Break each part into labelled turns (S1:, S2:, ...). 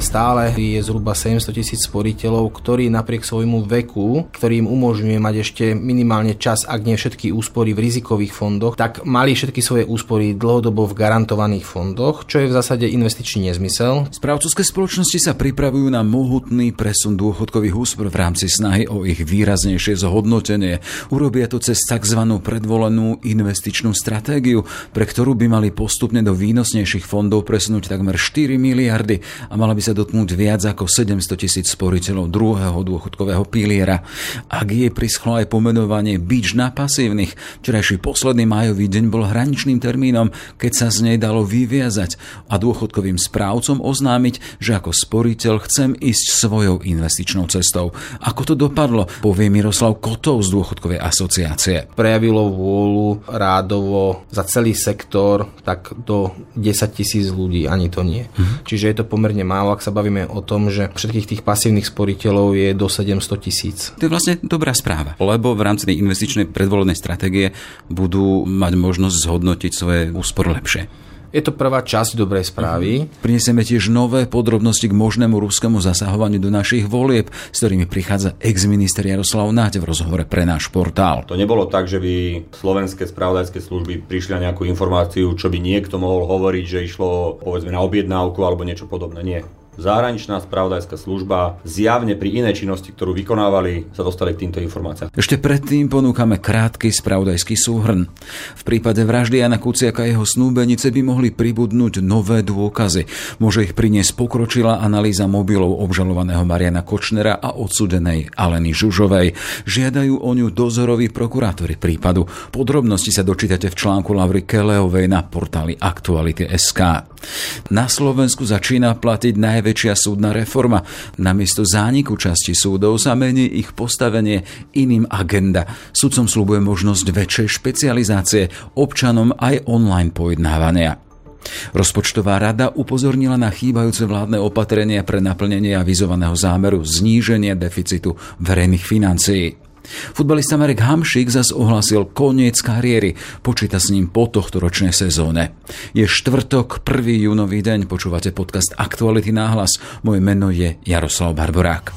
S1: Stále je zhruba 700 tisíc sporiteľov, ktorí napriek svojmu veku, ktorý im umožňuje mať ešte minimálne čas, ak nie všetky úspory v rizikových fondoch, tak mali všetky svoje úspory dlhodobo v garantovaných fondoch, čo je v zásade investičný nezmysel.
S2: Správcovské spoločnosti sa pripravujú na mohutný presun dôchodkových úspor v rámci snahy o ich výraznejšie zhodnotenie. Urobia to cez tzv. predvolenú investičnú stratégiu, pre ktorú by mali postupne do výnosnejších fondov presunúť takmer 4 miliardy a mala by by sa dotknúť viac ako 700 tisíc sporiteľov druhého dôchodkového piliera. Ak je prischlo aj pomenovanie bič na pasívnych, včerajší posledný májový deň bol hraničným termínom, keď sa z nej dalo vyviazať a dôchodkovým správcom oznámiť, že ako sporiteľ chcem ísť svojou investičnou cestou. Ako to dopadlo, povie Miroslav Kotov z dôchodkovej asociácie.
S1: Prejavilo vôľu rádovo za celý sektor tak do 10 tisíc ľudí, ani to nie. Mhm. Čiže je to pomerne málo ak sa bavíme o tom, že všetkých tých pasívnych sporiteľov je do 700 tisíc.
S2: To je vlastne dobrá správa, lebo v rámci tej investičnej predvolenej stratégie budú mať možnosť zhodnotiť svoje úspor lepšie.
S1: Je to prvá časť dobrej správy.
S2: Uh-huh. Prinesieme tiež nové podrobnosti k možnému ruskému zasahovaniu do našich volieb, s ktorými prichádza ex-minister Jaroslav Náď v rozhovore pre náš portál.
S3: To nebolo tak, že by slovenské spravodajské služby prišli na nejakú informáciu, čo by niekto mohol hovoriť, že išlo povedzme na objednávku alebo niečo podobné. Nie zahraničná spravodajská služba zjavne pri inej činnosti, ktorú vykonávali, sa dostali k týmto informáciám.
S2: Ešte predtým ponúkame krátky spravodajský súhrn. V prípade vraždy Jana Kuciaka a jeho snúbenice by mohli pribudnúť nové dôkazy. Môže ich priniesť pokročila analýza mobilov obžalovaného Mariana Kočnera a odsudenej Aleny Žužovej. Žiadajú o ňu dozoroví prokurátori prípadu. Podrobnosti sa dočítate v článku Lavry Keleovej na portáli Aktuality.sk. Na Slovensku začína platiť naj najväčšia súdna reforma. Namiesto zániku časti súdov sa mení ich postavenie iným agenda. Sudcom slúbuje možnosť väčšej špecializácie, občanom aj online pojednávania. Rozpočtová rada upozornila na chýbajúce vládne opatrenia pre naplnenie avizovaného zámeru zníženia deficitu verejných financií. Futbalista Marek Hamšik zas ohlasil koniec kariéry. Počíta s ním po tohto ročnej sezóne. Je štvrtok, 1. júnový deň, počúvate podcast Aktuality náhlas. Moje meno je Jaroslav Barborák.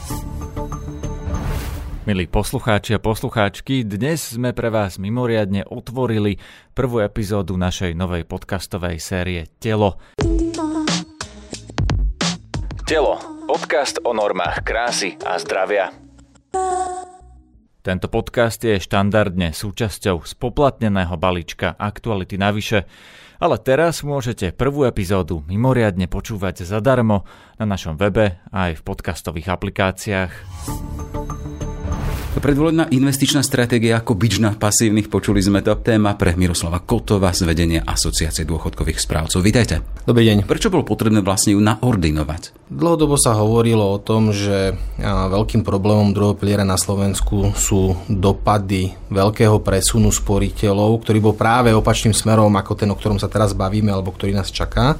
S4: Milí poslucháči a poslucháčky, dnes sme pre vás mimoriadne otvorili prvú epizódu našej novej podcastovej série Telo. Telo. Podcast o normách krásy a zdravia. Tento podcast je štandardne súčasťou spoplatneného balíčka Aktuality navyše, ale teraz môžete prvú epizódu mimoriadne počúvať zadarmo na našom webe aj v podcastových aplikáciách.
S2: Predvolená investičná stratégia ako bič na pasívnych, počuli sme to, téma pre Miroslava Kotova z vedenia Asociácie dôchodkových správcov. Vítajte.
S1: Dobrý deň.
S2: Prečo bolo potrebné vlastne ju naordinovať?
S1: Dlhodobo sa hovorilo o tom, že veľkým problémom druhého piliera na Slovensku sú dopady veľkého presunu sporiteľov, ktorý bol práve opačným smerom ako ten, o ktorom sa teraz bavíme, alebo ktorý nás čaká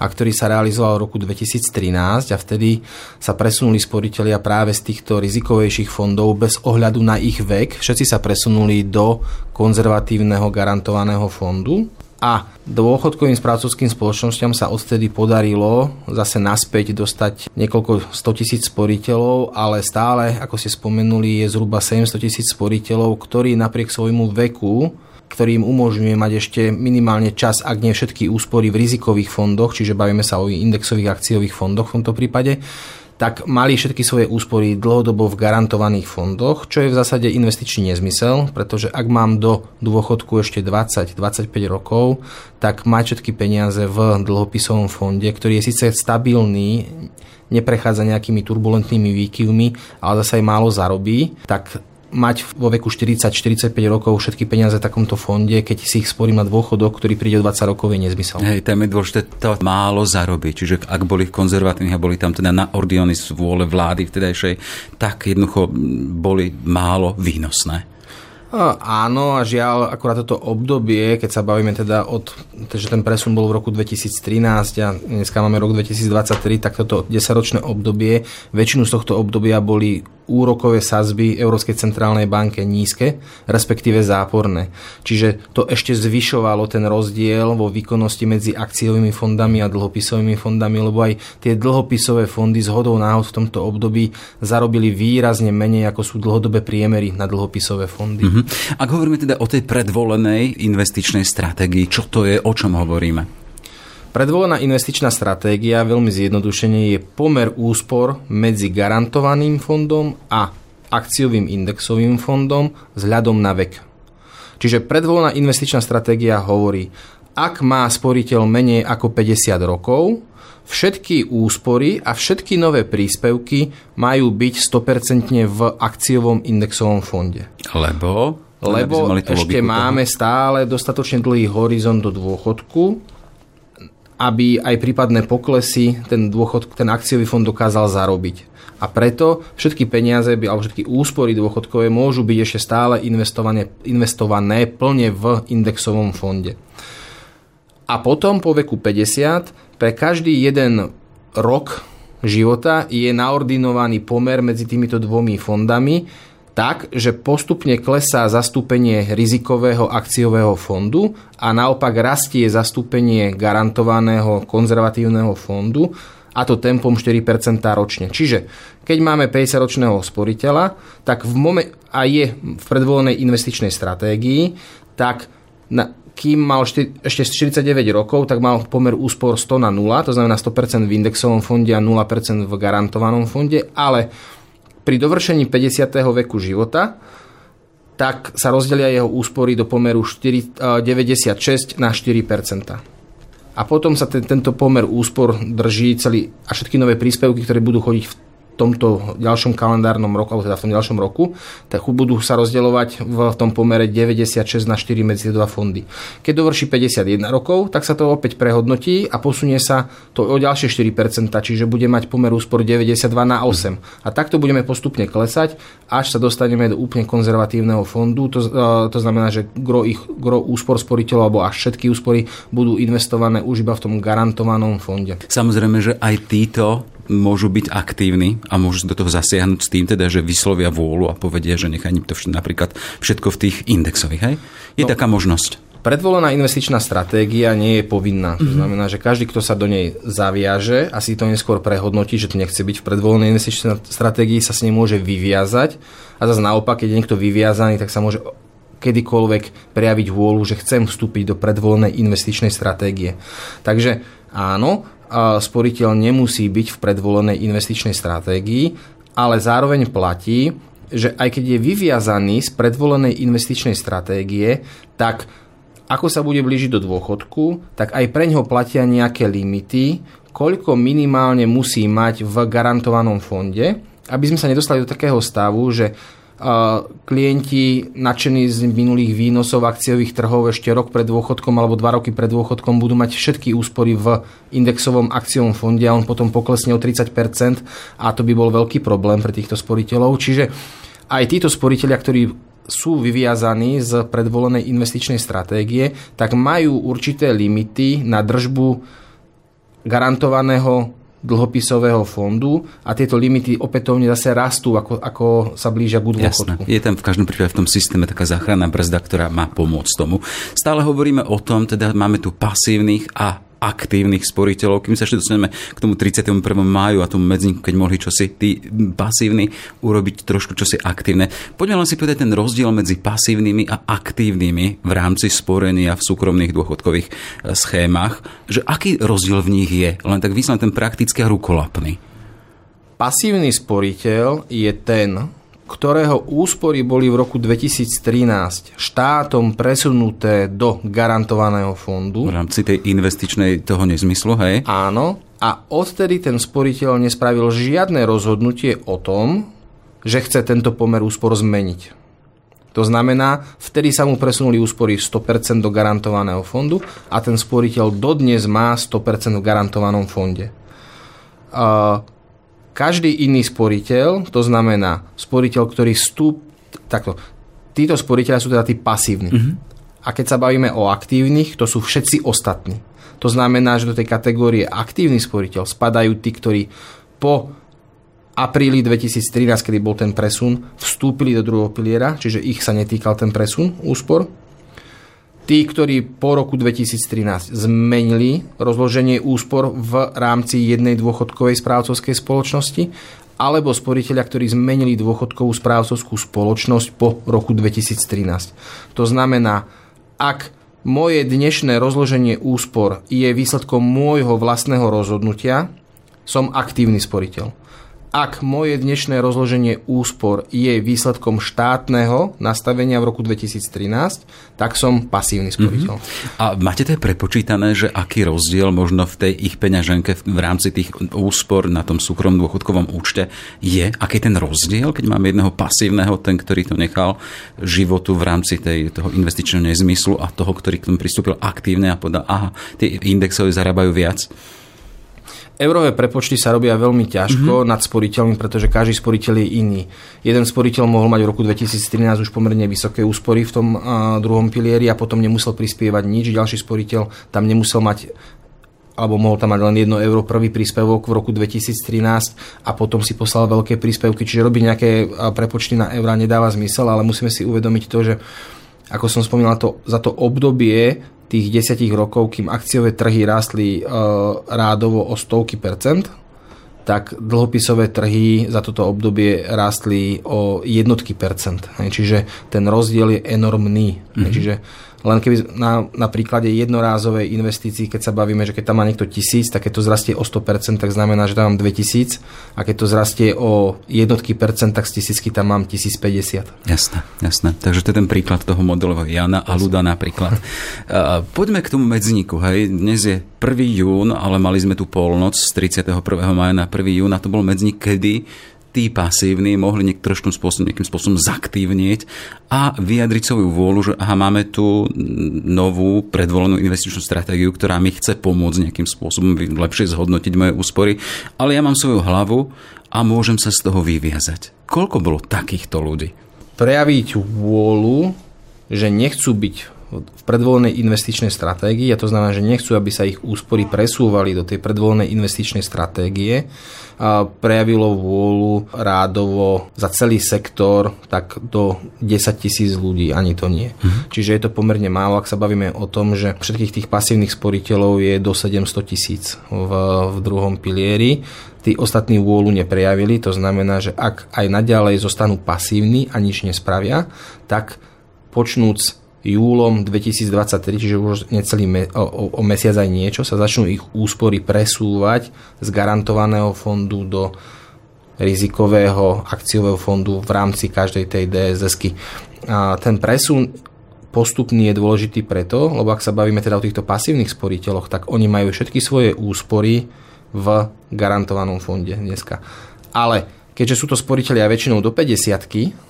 S1: a ktorý sa realizoval v roku 2013 a vtedy sa presunuli sporiteľia práve z týchto rizikovejších fondov bez ohľadu na ich vek. Všetci sa presunuli do konzervatívneho garantovaného fondu a dôchodkovým správcovským spoločnosťam sa odtedy podarilo zase naspäť dostať niekoľko 100 tisíc sporiteľov, ale stále, ako ste spomenuli, je zhruba 700 tisíc sporiteľov, ktorí napriek svojmu veku ktorý im umožňuje mať ešte minimálne čas, ak nie všetky úspory v rizikových fondoch, čiže bavíme sa o indexových akciových fondoch v tomto prípade, tak mali všetky svoje úspory dlhodobo v garantovaných fondoch, čo je v zásade investičný nezmysel, pretože ak mám do dôchodku ešte 20-25 rokov, tak mať všetky peniaze v dlhopisovom fonde, ktorý je síce stabilný, neprechádza nejakými turbulentnými výkyvmi, ale zase aj málo zarobí, tak mať vo veku 40-45 rokov všetky peniaze v takomto fonde, keď si ich sporím na dôchodok, ktorý príde o 20 rokov, je nezmysel.
S2: Hej, tam je dôležité to málo zarobiť. Čiže ak boli v konzervatívnych a boli tam teda na ordiony z vôle vlády vtedajšej, tak jednoducho boli málo výnosné.
S1: Áno a žiaľ, akurát toto obdobie, keď sa bavíme teda od, že ten presun bol v roku 2013 a dneska máme rok 2023, tak toto 10-ročné obdobie, väčšinu z tohto obdobia boli úrokové sazby Európskej centrálnej banke nízke, respektíve záporné. Čiže to ešte zvyšovalo ten rozdiel vo výkonnosti medzi akciovými fondami a dlhopisovými fondami, lebo aj tie dlhopisové fondy z náhod v tomto období zarobili výrazne menej, ako sú dlhodobé priemery na dlhopisové fondy.
S2: Mm-hmm. Ak hovoríme teda o tej predvolenej investičnej stratégii, čo to je, o čom hovoríme?
S1: Predvolená investičná stratégia, veľmi zjednodušene, je pomer úspor medzi garantovaným fondom a akciovým indexovým fondom vzhľadom na vek. Čiže predvolená investičná stratégia hovorí, ak má sporiteľ menej ako 50 rokov, všetky úspory a všetky nové príspevky majú byť 100% v akciovom indexovom fonde.
S2: Lebo?
S1: Lebo ešte máme stále dostatočne dlhý horizont do dôchodku, aby aj prípadné poklesy ten, dôchod, ten akciový fond dokázal zarobiť. A preto všetky peniaze alebo všetky úspory dôchodkové môžu byť ešte stále investované, investované plne v indexovom fonde. A potom po veku 50 pre každý jeden rok života je naordinovaný pomer medzi týmito dvomi fondami, tak, že postupne klesá zastúpenie rizikového akciového fondu a naopak rastie zastúpenie garantovaného konzervatívneho fondu a to tempom 4% ročne. Čiže keď máme 50-ročného sporiteľa, tak v momen- a je v predvolenej investičnej stratégii, tak na, kým mal šty, ešte 49 rokov, tak mal pomer úspor 100 na 0, to znamená 100% v indexovom fonde a 0% v garantovanom fonde, ale pri dovršení 50. veku života tak sa rozdelia jeho úspory do pomeru 4, 96 na 4% A potom sa ten, tento pomer úspor drží celý a všetky nové príspevky, ktoré budú chodiť v tomto ďalšom kalendárnom roku, alebo teda v tom ďalšom roku, tak budú sa rozdeľovať v tom pomere 96 na 4 medzi tie dva fondy. Keď dovrší 51 rokov, tak sa to opäť prehodnotí a posunie sa to o ďalšie 4%, čiže bude mať pomer úspor 92 na 8. A takto budeme postupne klesať, až sa dostaneme do úplne konzervatívneho fondu. To, e, to znamená, že gro, ich, gro úspor sporiteľov alebo až všetky úspory budú investované už iba v tom garantovanom fonde.
S2: Samozrejme, že aj títo môžu byť aktívni a môžu do toho zasiahnuť s tým, teda, že vyslovia vôľu a povedia, že nechaj to všetko, napríklad všetko v tých indexových. Hej? Je no, taká možnosť.
S1: Predvolená investičná stratégia nie je povinná. To mhm. znamená, že každý, kto sa do nej zaviaže a si to neskôr prehodnotí, že to nechce byť v predvolenej investičnej stratégii, sa s nej môže vyviazať. A zase naopak, keď je niekto vyviazaný, tak sa môže kedykoľvek prejaviť vôľu, že chcem vstúpiť do predvolenej investičnej stratégie. Takže áno, sporiteľ nemusí byť v predvolenej investičnej stratégii, ale zároveň platí, že aj keď je vyviazaný z predvolenej investičnej stratégie, tak ako sa bude blížiť do dôchodku, tak aj pre ňoho platia nejaké limity, koľko minimálne musí mať v garantovanom fonde, aby sme sa nedostali do takého stavu, že klienti nadšení z minulých výnosov akciových trhov ešte rok pred dôchodkom alebo dva roky pred dôchodkom budú mať všetky úspory v indexovom akciovom fonde a on potom poklesne o 30% a to by bol veľký problém pre týchto sporiteľov. Čiže aj títo sporiteľia, ktorí sú vyviazaní z predvolenej investičnej stratégie, tak majú určité limity na držbu garantovaného dlhopisového fondu a tieto limity opätovne zase rastú, ako, ako sa blížia k dôchodku.
S2: Je tam v každom prípade v tom systéme taká záchranná brzda, ktorá má pomôcť tomu. Stále hovoríme o tom, teda máme tu pasívnych a aktívnych sporiteľov, kým sa ešte dostaneme k tomu 31. máju a tomu medzinku, keď mohli čosi tí pasívni urobiť trošku čosi aktívne. Poďme len si povedať ten rozdiel medzi pasívnymi a aktívnymi v rámci sporenia v súkromných dôchodkových e, schémach, že aký rozdiel v nich je? Len tak vyslovene ten praktický a rukolapný.
S1: Pasívny sporiteľ je ten, ktorého úspory boli v roku 2013 štátom presunuté do garantovaného fondu.
S2: V rámci tej investičnej toho nezmyslu, hej?
S1: Áno. A odtedy ten sporiteľ nespravil žiadne rozhodnutie o tom, že chce tento pomer úspor zmeniť. To znamená, vtedy sa mu presunuli úspory 100% do garantovaného fondu a ten sporiteľ dodnes má 100% v garantovanom fonde. Uh, každý iný sporiteľ, to znamená sporiteľ, ktorý vstúp, takto, títo sporiteľia sú teda tí pasívni. Mm-hmm. A keď sa bavíme o aktívnych, to sú všetci ostatní. To znamená, že do tej kategórie aktívny sporiteľ spadajú tí, ktorí po apríli 2013, kedy bol ten presun, vstúpili do druhého piliera, čiže ich sa netýkal ten presun úspor. Tí, ktorí po roku 2013 zmenili rozloženie úspor v rámci jednej dôchodkovej správcovskej spoločnosti, alebo sporiteľia, ktorí zmenili dôchodkovú správcovskú spoločnosť po roku 2013. To znamená, ak moje dnešné rozloženie úspor je výsledkom môjho vlastného rozhodnutia, som aktívny sporiteľ ak moje dnešné rozloženie úspor je výsledkom štátneho nastavenia v roku 2013, tak som pasívny sporiteľ.
S2: Mm-hmm. A máte to prepočítané, že aký rozdiel možno v tej ich peňaženke v rámci tých úspor na tom súkromnom dôchodkovom účte je? Aký ten rozdiel, keď máme jedného pasívneho, ten, ktorý to nechal životu v rámci tej, toho investičného nezmyslu a toho, ktorý k tomu pristúpil aktívne a povedal, aha, tie indexové zarábajú viac?
S1: Eurové prepočty sa robia veľmi ťažko mm-hmm. nad sporiteľmi, pretože každý sporiteľ je iný. Jeden sporiteľ mohol mať v roku 2013 už pomerne vysoké úspory v tom uh, druhom pilieri a potom nemusel prispievať nič. Ďalší sporiteľ tam nemusel mať alebo mohol tam mať len 1 euro prvý príspevok v roku 2013 a potom si poslal veľké príspevky. Čiže robiť nejaké prepočty na eurá nedáva zmysel, ale musíme si uvedomiť to, že ako som spomínal, to, za to obdobie tých desiatich rokov, kým akciové trhy rástli e, rádovo o stovky percent, tak dlhopisové trhy za toto obdobie rástli o jednotky percent. Čiže ten rozdiel je enormný. Mm-hmm. Čiže len keby na, na príklade jednorázovej investícii, keď sa bavíme, že keď tam má niekto tisíc, tak keď to zrastie o 100%, tak znamená, že tam mám 2000 a keď to zrastie o jednotky percent, tak z tisícky tam mám 1050.
S2: Jasné, jasné. Takže to je ten príklad toho modelového Jana a Luda napríklad. Poďme k tomu medzníku. Hej. Dnes je 1. jún, ale mali sme tu polnoc z 31. maja na 1. jún a to bol medzník, kedy tí pasívni mohli niektorým spôsobom, nejakým spôsobom zaktívnieť a vyjadriť svoju vôľu, že aha, máme tu novú predvolenú investičnú stratégiu, ktorá mi chce pomôcť nejakým spôsobom lepšie zhodnotiť moje úspory, ale ja mám svoju hlavu a môžem sa z toho vyviazať. Koľko bolo takýchto ľudí?
S1: Prejaviť vôľu, že nechcú byť v predvolenej investičnej stratégii a to znamená, že nechcú, aby sa ich úspory presúvali do tej predvolenej investičnej stratégie, prejavilo vôľu rádovo za celý sektor tak do 10 tisíc ľudí, ani to nie. Mhm. Čiže je to pomerne málo, ak sa bavíme o tom, že všetkých tých pasívnych sporiteľov je do 700 tisíc v, v druhom pilieri. Tí ostatní vôľu neprejavili, to znamená, že ak aj naďalej zostanú pasívni a nič nespravia, tak počnúc júlom 2023, čiže už necelý me, o, o mesiac aj niečo, sa začnú ich úspory presúvať z garantovaného fondu do rizikového akciového fondu v rámci každej tej DSS-ky. A ten presun postupný je dôležitý preto, lebo ak sa bavíme teda o týchto pasívnych sporiteľoch, tak oni majú všetky svoje úspory v garantovanom fonde dneska. Ale keďže sú to sporiteľia väčšinou do 50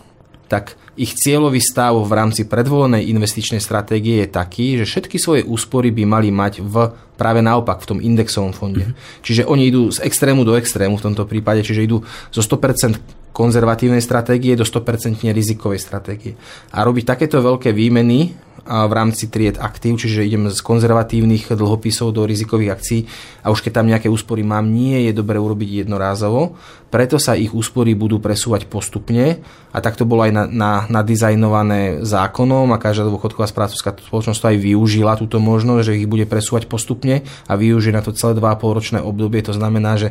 S1: tak ich cieľový stav v rámci predvolenej investičnej stratégie je taký, že všetky svoje úspory by mali mať v práve naopak v tom indexovom fonde. Mm-hmm. Čiže oni idú z extrému do extrému v tomto prípade, čiže idú zo 100% konzervatívnej stratégie do 100% rizikovej stratégie. A robiť takéto veľké výmeny v rámci tried aktív, čiže idem z konzervatívnych dlhopisov do rizikových akcií a už keď tam nejaké úspory mám, nie je dobre urobiť jednorázovo, preto sa ich úspory budú presúvať postupne a tak to bolo aj na, na, nadizajnované zákonom a každá dôchodková správcovská spoločnosť aj využila túto možnosť, že ich bude presúvať postupne a využije na to celé 2,5 ročné obdobie. To znamená, že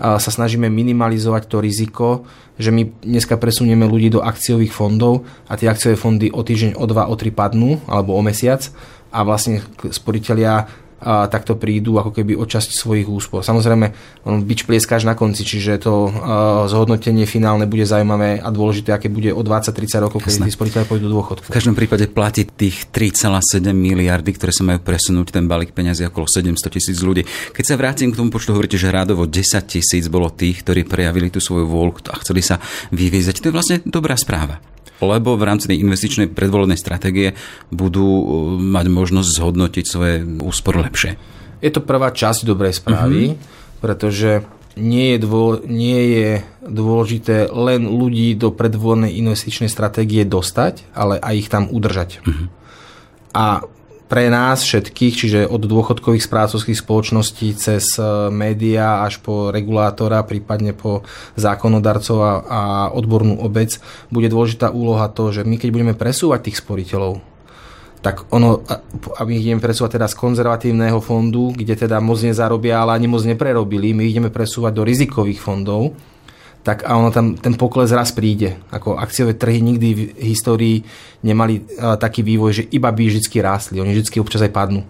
S1: sa snažíme minimalizovať to riziko, že my dneska presunieme ľudí do akciových fondov a tie akciové fondy o týždeň, o dva, o tri padnú alebo o mesiac a vlastne sporiteľia a takto prídu ako keby o časť svojich úspor. Samozrejme, on byč plieskáš na konci, čiže to zhodnotenie finálne bude zaujímavé a dôležité, aké bude o 20-30 rokov, keď tí sporiteľe pôjdu do dôchodku.
S2: V každom prípade platí tých 3,7 miliardy, ktoré sa majú presunúť ten balík peniazy okolo 700 tisíc ľudí. Keď sa vrátim k tomu počtu, hovoríte, že rádovo 10 tisíc bolo tých, ktorí prejavili tú svoju vôľu a chceli sa vyviezať. To je vlastne dobrá správa lebo v rámci tej investičnej predvolenej stratégie budú uh, mať možnosť zhodnotiť svoje úspor lepšie.
S1: Je to prvá časť dobrej správy, uh-huh. pretože nie je, dô, nie je dôležité len ľudí do predvolenej investičnej stratégie dostať, ale aj ich tam udržať. Uh-huh. A pre nás všetkých, čiže od dôchodkových správcovských spoločností cez e, médiá až po regulátora, prípadne po zákonodarcov a, a odbornú obec, bude dôležitá úloha to, že my keď budeme presúvať tých sporiteľov, tak ono, aby ich ideme presúvať teda z konzervatívneho fondu, kde teda moc nezarobia, ale ani moc neprerobili, my ideme presúvať do rizikových fondov, tak a ono tam, ten pokles raz príde. Ako akciové trhy nikdy v histórii nemali uh, taký vývoj, že iba by vždy rástli. Oni vždy občas aj padnú.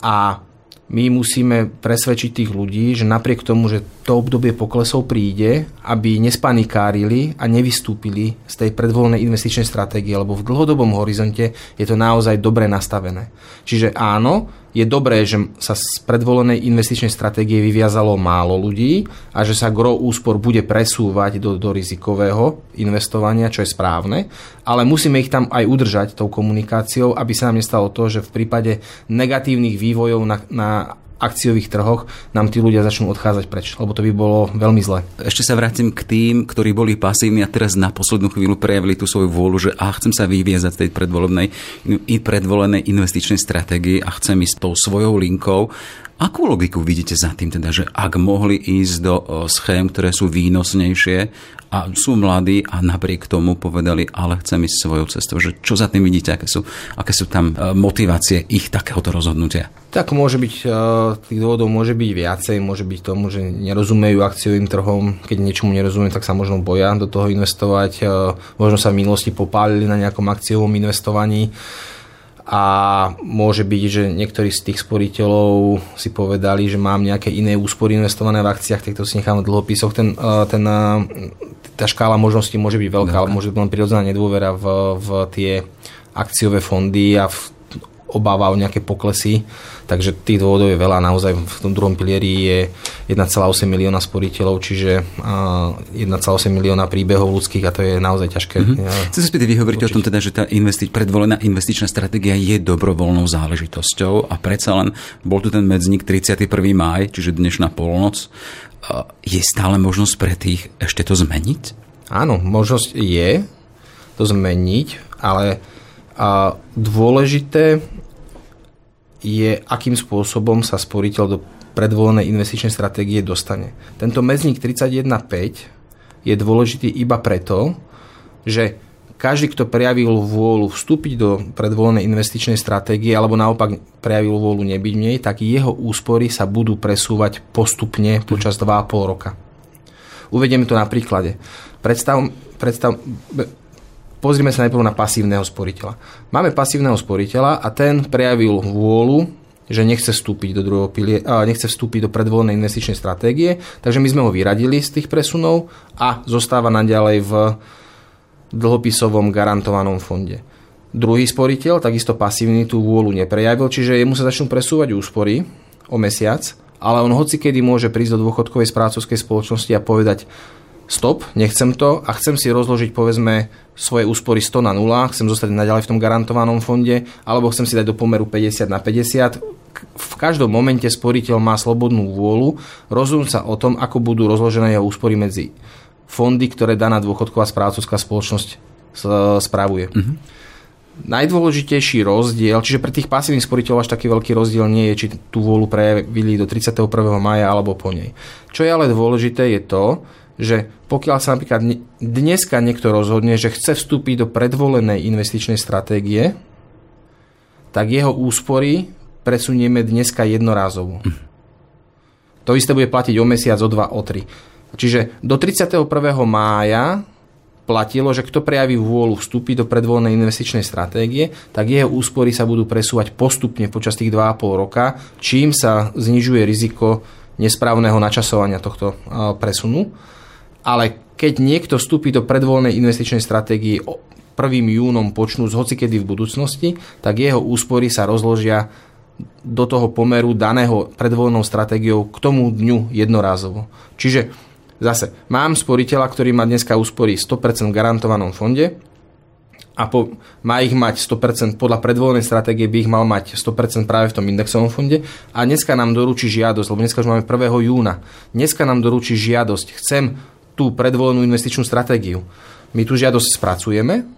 S1: A my musíme presvedčiť tých ľudí, že napriek tomu, že to obdobie poklesov príde, aby nespanikárili a nevystúpili z tej predvolenej investičnej stratégie, lebo v dlhodobom horizonte je to naozaj dobre nastavené. Čiže áno, je dobré, že sa z predvolenej investičnej stratégie vyviazalo málo ľudí a že sa gro úspor bude presúvať do, do rizikového investovania, čo je správne, ale musíme ich tam aj udržať tou komunikáciou, aby sa nám nestalo to, že v prípade negatívnych vývojov na, na akciových trhoch nám tí ľudia začnú odchádzať preč, lebo to by bolo veľmi zle.
S2: Ešte sa vrátim k tým, ktorí boli pasívni a teraz na poslednú chvíľu prejavili tú svoju vôľu, že a chcem sa vyviezať tej predvolebnej i predvolenej investičnej stratégii a chcem ísť tou svojou linkou. Akú logiku vidíte za tým, teda, že ak mohli ísť do schém, ktoré sú výnosnejšie a sú mladí a napriek tomu povedali, ale chcem ísť svojou cestou, že čo za tým vidíte, aké sú, aké sú tam e, motivácie ich takéhoto rozhodnutia?
S1: Tak môže byť, e, tých dôvodov môže byť viacej, môže byť tomu, že nerozumejú akciovým trhom, keď niečomu nerozumiem, tak sa možno boja do toho investovať, e, možno sa v minulosti popálili na nejakom akciovom investovaní, a môže byť, že niektorí z tých sporiteľov si povedali, že mám nejaké iné úspory investované v akciách, tak to si nechám v dlhopisoch. Ten, e, ten, tá škála možností môže byť veľká, ale môže byť len prirodzená nedôvera v, v tie akciové fondy a v obáva o nejaké poklesy. Takže tých dôvodov je veľa. Naozaj v tom druhom pilieri je 1,8 milióna sporiteľov, čiže 1,8 milióna príbehov ľudských a to je naozaj ťažké. Mm-hmm.
S2: Chcem sa spýtať, vy hovoríte o tom teda, že tá investi- predvolená investičná stratégia je dobrovoľnou záležitosťou a predsa len bol tu ten medzník 31. máj, čiže dnešná polnoc. Je stále možnosť pre tých ešte to zmeniť?
S1: Áno, možnosť je to zmeniť, ale a dôležité je, akým spôsobom sa sporiteľ do predvolenej investičnej stratégie dostane. Tento mezník 31.5 je dôležitý iba preto, že každý, kto prejavil vôľu vstúpiť do predvolenej investičnej stratégie alebo naopak prejavil vôľu nebyť v nej, tak jeho úspory sa budú presúvať postupne počas 2,5 roka. Uvediem to na príklade. Predstav, predstav, pozrime sa najprv na pasívneho sporiteľa. Máme pasívneho sporiteľa a ten prejavil vôľu, že nechce vstúpiť do druhého pilie, nechce vstúpiť do predvolenej investičnej stratégie, takže my sme ho vyradili z tých presunov a zostáva naďalej v dlhopisovom garantovanom fonde. Druhý sporiteľ, takisto pasívny, tú vôľu neprejavil, čiže jemu sa začnú presúvať úspory o mesiac, ale on hoci kedy môže prísť do dôchodkovej správcovskej spoločnosti a povedať, stop, nechcem to a chcem si rozložiť povedzme svoje úspory 100 na 0, chcem zostať naďalej v tom garantovanom fonde, alebo chcem si dať do pomeru 50 na 50. V každom momente sporiteľ má slobodnú vôľu rozhodnúť sa o tom, ako budú rozložené jeho úspory medzi fondy, ktoré daná dôchodková správcovská spoločnosť spravuje. Mm-hmm. Najdôležitejší rozdiel, čiže pre tých pasívnych sporiteľov až taký veľký rozdiel nie je, či tú vôľu prejavili do 31. maja alebo po nej. Čo je ale dôležité je to, že pokiaľ sa napríklad dneska niekto rozhodne, že chce vstúpiť do predvolenej investičnej stratégie, tak jeho úspory presunieme dneska jednorázovo. To isté bude platiť o mesiac, o dva, o tri. Čiže do 31. mája platilo, že kto prejaví vôľu vstúpiť do predvolenej investičnej stratégie, tak jeho úspory sa budú presúvať postupne počas tých 2,5 roka, čím sa znižuje riziko nesprávneho načasovania tohto presunu ale keď niekto vstúpi do predvoľnej investičnej stratégie 1. júnom počnú z hocikedy v budúcnosti, tak jeho úspory sa rozložia do toho pomeru daného predvoľnou stratégiou k tomu dňu jednorázovo. Čiže zase mám sporiteľa, ktorý má dneska úspory 100% v garantovanom fonde a po, má ich mať 100%, podľa predvoľnej stratégie by ich mal mať 100% práve v tom indexovom fonde a dneska nám doručí žiadosť, lebo dneska už máme 1. júna, dneska nám doručí žiadosť, chcem tú predvolenú investičnú stratégiu. My tú žiadosť spracujeme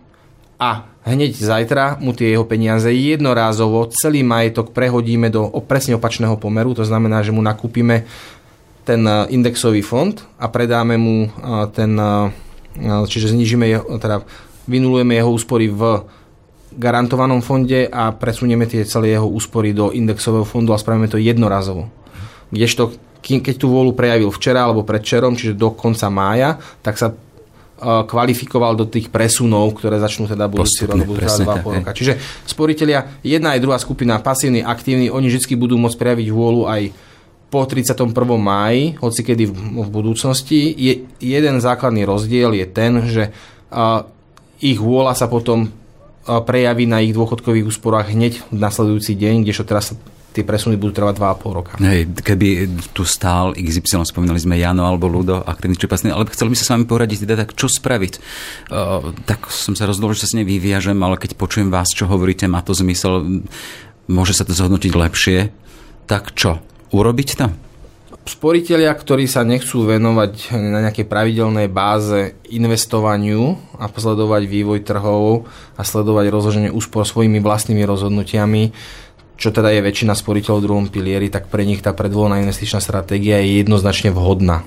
S1: a hneď zajtra mu tie jeho peniaze jednorázovo celý majetok prehodíme do presne opačného pomeru, to znamená, že mu nakúpime ten indexový fond a predáme mu ten, čiže znižíme jeho, teda vynulujeme jeho úspory v garantovanom fonde a presunieme tie celé jeho úspory do indexového fondu a spravíme to jednorazovo. Kdežto keď tú vôľu prejavil včera alebo predčerom, čiže do konca mája, tak sa kvalifikoval do tých presunov, ktoré začnú teda budúci rok, budú dva pol roka. Čiže sporiteľia, jedna aj druhá skupina, pasívny, aktívny, oni vždy budú môcť prejaviť vôľu aj po 31. máji, hoci kedy v, v budúcnosti. Je, jeden základný rozdiel je ten, že uh, ich vôľa sa potom uh, prejaví na ich dôchodkových úsporách hneď v nasledujúci deň, kdežto teraz sa tie presuny budú trvať 2,5 roka.
S2: Hej, keby tu stál XY, spomínali sme Jano alebo Ludo, aktívny či pasný, ale chcel by sa s vami poradiť, teda tak čo spraviť. Uh, tak som sa rozhodol, že sa s nej vyviažem, ale keď počujem vás, čo hovoríte, má to zmysel, môže sa to zhodnotiť lepšie, tak čo? Urobiť to?
S1: sporiteľia, ktorí sa nechcú venovať na nejakej pravidelnej báze investovaniu a sledovať vývoj trhov a sledovať rozloženie úspor svojimi vlastnými rozhodnutiami, čo teda je väčšina sporiteľov v druhom pilieri, tak pre nich tá predvolená investičná stratégia je jednoznačne vhodná.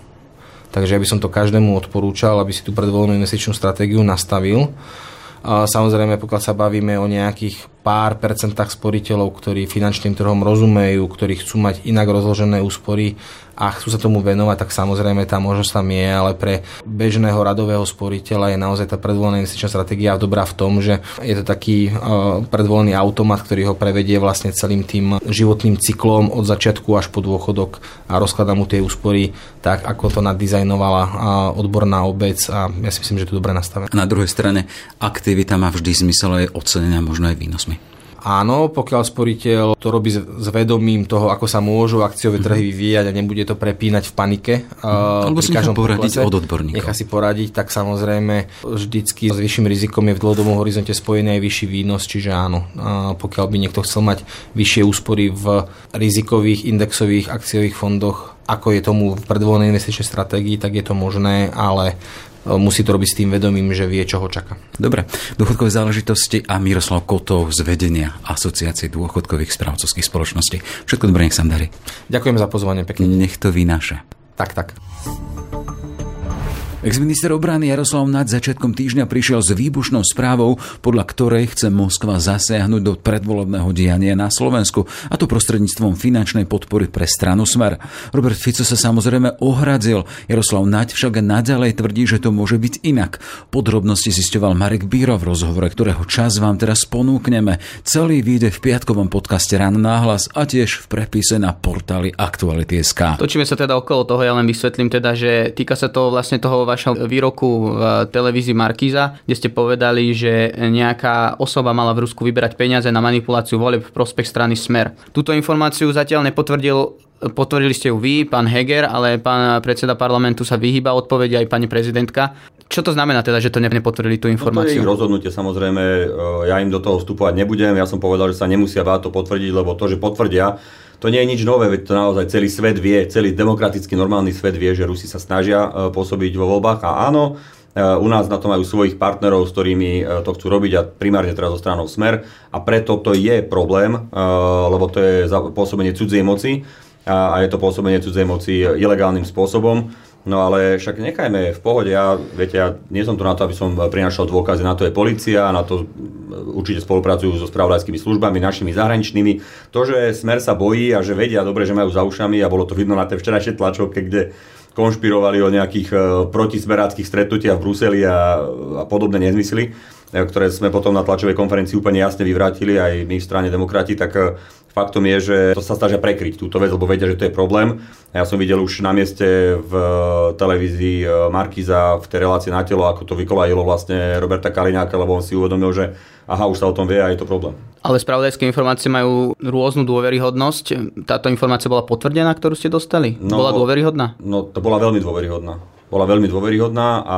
S1: Takže ja by som to každému odporúčal, aby si tú predvolenú investičnú stratégiu nastavil. A samozrejme, pokiaľ sa bavíme o nejakých pár percentách sporiteľov, ktorí finančným trhom rozumejú, ktorí chcú mať inak rozložené úspory, a chcú sa tomu venovať, tak samozrejme tá možnosť tam je, ale pre bežného radového sporiteľa je naozaj tá predvolená investičná stratégia dobrá v tom, že je to taký uh, predvolený automat, ktorý ho prevedie vlastne celým tým životným cyklom od začiatku až po dôchodok a rozkladá mu tie úspory tak, ako to nadizajnovala uh, odborná obec a ja si myslím, že to je dobre nastavené.
S2: Na druhej strane aktivita má vždy zmysel aj ocenenia možno aj výnosmi.
S1: Áno, pokiaľ sporiteľ to robí s vedomím toho, ako sa môžu akciové mhm. trhy vyvíjať a nebude to prepínať v panike.
S2: Mhm. Alebo si nechá poradiť poklese, od odborníkov.
S1: Nechá si poradiť, tak samozrejme vždycky s vyšším rizikom je v dlhodobom horizonte spojený aj vyšší výnos, čiže áno, pokiaľ by niekto chcel mať vyššie úspory v rizikových indexových akciových fondoch, ako je tomu v predvolenej investičnej stratégii, tak je to možné, ale musí to robiť s tým vedomím, že vie, čo ho čaká.
S2: Dobre, dôchodkové záležitosti a Miroslav Kotov z vedenia Asociácie dôchodkových správcovských spoločností. Všetko dobré, nech sa darí.
S1: Ďakujem za pozvanie, pekne.
S2: Nech to vynáša.
S1: Tak, tak.
S2: Exminister obrany Jaroslav Nad začiatkom týždňa prišiel s výbušnou správou, podľa ktorej chce Moskva zasiahnuť do predvolebného diania na Slovensku, a to prostredníctvom finančnej podpory pre stranu Smer. Robert Fico sa samozrejme ohradil. Jaroslav Naď však naďalej tvrdí, že to môže byť inak. Podrobnosti zisťoval Marek Bíro v rozhovore, ktorého čas vám teraz ponúkneme. Celý vyjde v piatkovom podcaste Ráno náhlas a tiež v prepise na portáli Aktuality.sk.
S5: Točíme sa teda okolo toho, ja len vysvetlím teda, že týka sa to vlastne toho vašom výroku v televízii Markíza, kde ste povedali, že nejaká osoba mala v Rusku vyberať peniaze na manipuláciu volieb v prospech strany Smer. Túto informáciu zatiaľ nepotvrdil Potvrdili ste ju vy, pán Heger, ale pán predseda parlamentu sa vyhýba odpovede aj pani prezidentka. Čo to znamená teda, že to nepotvrdili tú informáciu?
S3: No to je ich rozhodnutie, samozrejme, e, ja im do toho vstupovať nebudem. Ja som povedal, že sa nemusia báť to potvrdiť, lebo to, že potvrdia, to nie je nič nové, veď to naozaj celý svet vie, celý demokratický normálny svet vie, že Rusi sa snažia e, pôsobiť vo voľbách a áno, e, u nás na to majú svojich partnerov, s ktorými e, to chcú robiť a primárne teraz zo stranou Smer a preto to je problém, lebo to je pôsobenie cudzej moci a je to pôsobenie cudzej moci ilegálnym spôsobom. No ale však nechajme v pohode, ja, viete, ja nie som tu na to, aby som prinašal dôkazy, na to je policia, na to určite spolupracujú so spravodajskými službami, našimi zahraničnými. To, že Smer sa bojí a že vedia dobre, že majú za ušami a bolo to vidno na tej včerajšej tlačovke, kde konšpirovali o nejakých e, protismeráckých stretnutiach v Bruseli a, a podobné nezmysly, e, ktoré sme potom na tlačovej konferencii úplne jasne vyvrátili aj my v strane demokrati, tak e, Faktom je, že to sa snažia prekryť túto vec, lebo vedia, že to je problém. Ja som videl už na mieste v televízii Markiza v tej relácii na telo, ako to vykolajilo vlastne Roberta Kaliňáka, lebo on si uvedomil, že aha, už sa o tom vie a je to problém.
S5: Ale spravodajské informácie majú rôznu dôveryhodnosť. Táto informácia bola potvrdená, ktorú ste dostali? No, bola dôveryhodná?
S3: No, to bola veľmi dôveryhodná. Bola veľmi dôveryhodná a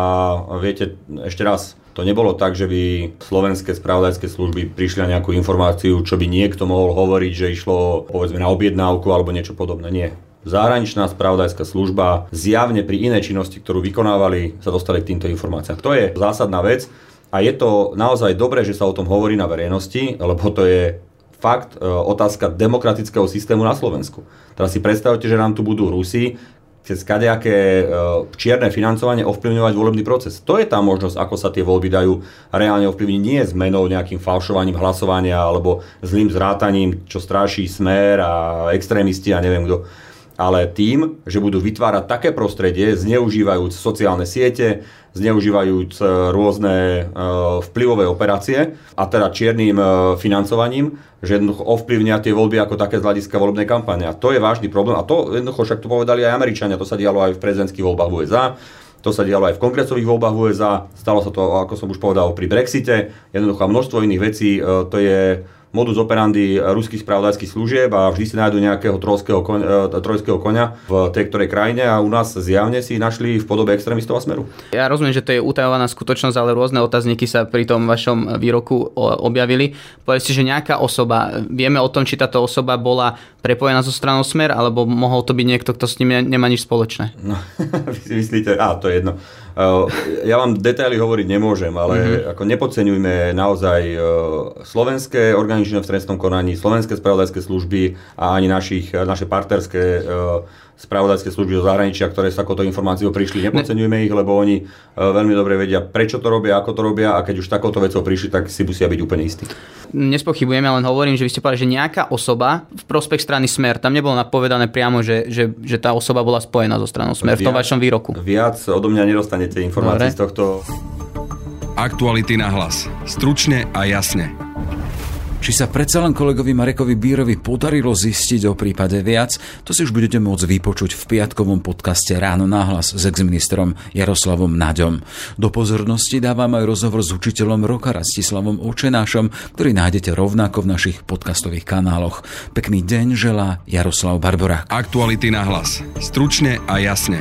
S3: viete, ešte raz, to nebolo tak, že by slovenské spravodajské služby prišli na nejakú informáciu, čo by niekto mohol hovoriť, že išlo povedzme na objednávku alebo niečo podobné. Nie. Zahraničná spravodajská služba zjavne pri inej činnosti, ktorú vykonávali, sa dostali k týmto informáciám. To je zásadná vec A je to naozaj dobré, že sa o tom hovorí na verejnosti, lebo to je fakt e, otázka demokratického systému na Slovensku. Teraz si predstavte, že nám tu budú Rusi, cez kadejaké e, čierne financovanie ovplyvňovať volebný proces. To je tá možnosť, ako sa tie voľby dajú reálne ovplyvniť. Nie zmenou, nejakým falšovaním hlasovania alebo zlým zrátaním, čo stráši smer a extrémisti a neviem kto ale tým, že budú vytvárať také prostredie, zneužívajúc sociálne siete, zneužívajúc e, rôzne e, vplyvové operácie a teda čiernym e, financovaním, že jednoducho ovplyvnia tie voľby ako také z hľadiska volebnej kampane. A to je vážny problém. A to jednoducho však to povedali aj Američania, to sa dialo aj v prezidentských voľbách USA. To sa dialo aj v kongresových voľbách USA, stalo sa to, ako som už povedal, pri Brexite, jednoducho množstvo iných vecí, to je modus operandi ruských spravodajských služieb a vždy si nájdu nejakého trojského konia, e, trojského konia v tej ktorej krajine a u nás zjavne si našli v podobe extrémistov a smeru.
S5: Ja rozumiem, že to je utajovaná skutočnosť, ale rôzne otázniky sa pri tom vašom výroku objavili. Povedzte, že nejaká osoba, vieme o tom, či táto osoba bola prepojená so stranou Smer, alebo mohol to byť niekto, kto s ním nemá nič spoločné?
S3: No, vy si myslíte, a to je jedno. Ja vám detaily hovoriť nemôžem, ale mm-hmm. ako nepodceňujme naozaj slovenské orgány v trestnom konaní, slovenské spravodajské služby a ani našich, naše partnerské spravodajské služby zo zahraničia, ktoré s takouto informáciou prišli. Nepodceňujme ich, lebo oni veľmi dobre vedia, prečo to robia, ako to robia a keď už takouto vecou prišli, tak si musia byť úplne istí.
S5: Nespochybujeme, len hovorím, že vy ste povedali, že nejaká osoba v prospech strany Smer, tam nebolo napovedané priamo, že, že, že tá osoba bola spojená so stranou Smer viac, v tom vašom výroku.
S3: Viac odo mňa nedostanete informácií z tohto.
S6: Aktuality na hlas. Stručne a jasne.
S2: Či sa predsa len kolegovi Marekovi Bírovi podarilo zistiť o prípade viac, to si už budete môcť vypočuť v piatkovom podcaste Ráno náhlas s exministrom Jaroslavom Naďom. Do pozornosti dávam aj rozhovor s učiteľom roka Rastislavom Očenášom, ktorý nájdete rovnako v našich podcastových kanáloch. Pekný deň želá Jaroslav Barborák.
S6: Aktuality na hlas. Stručne a jasne.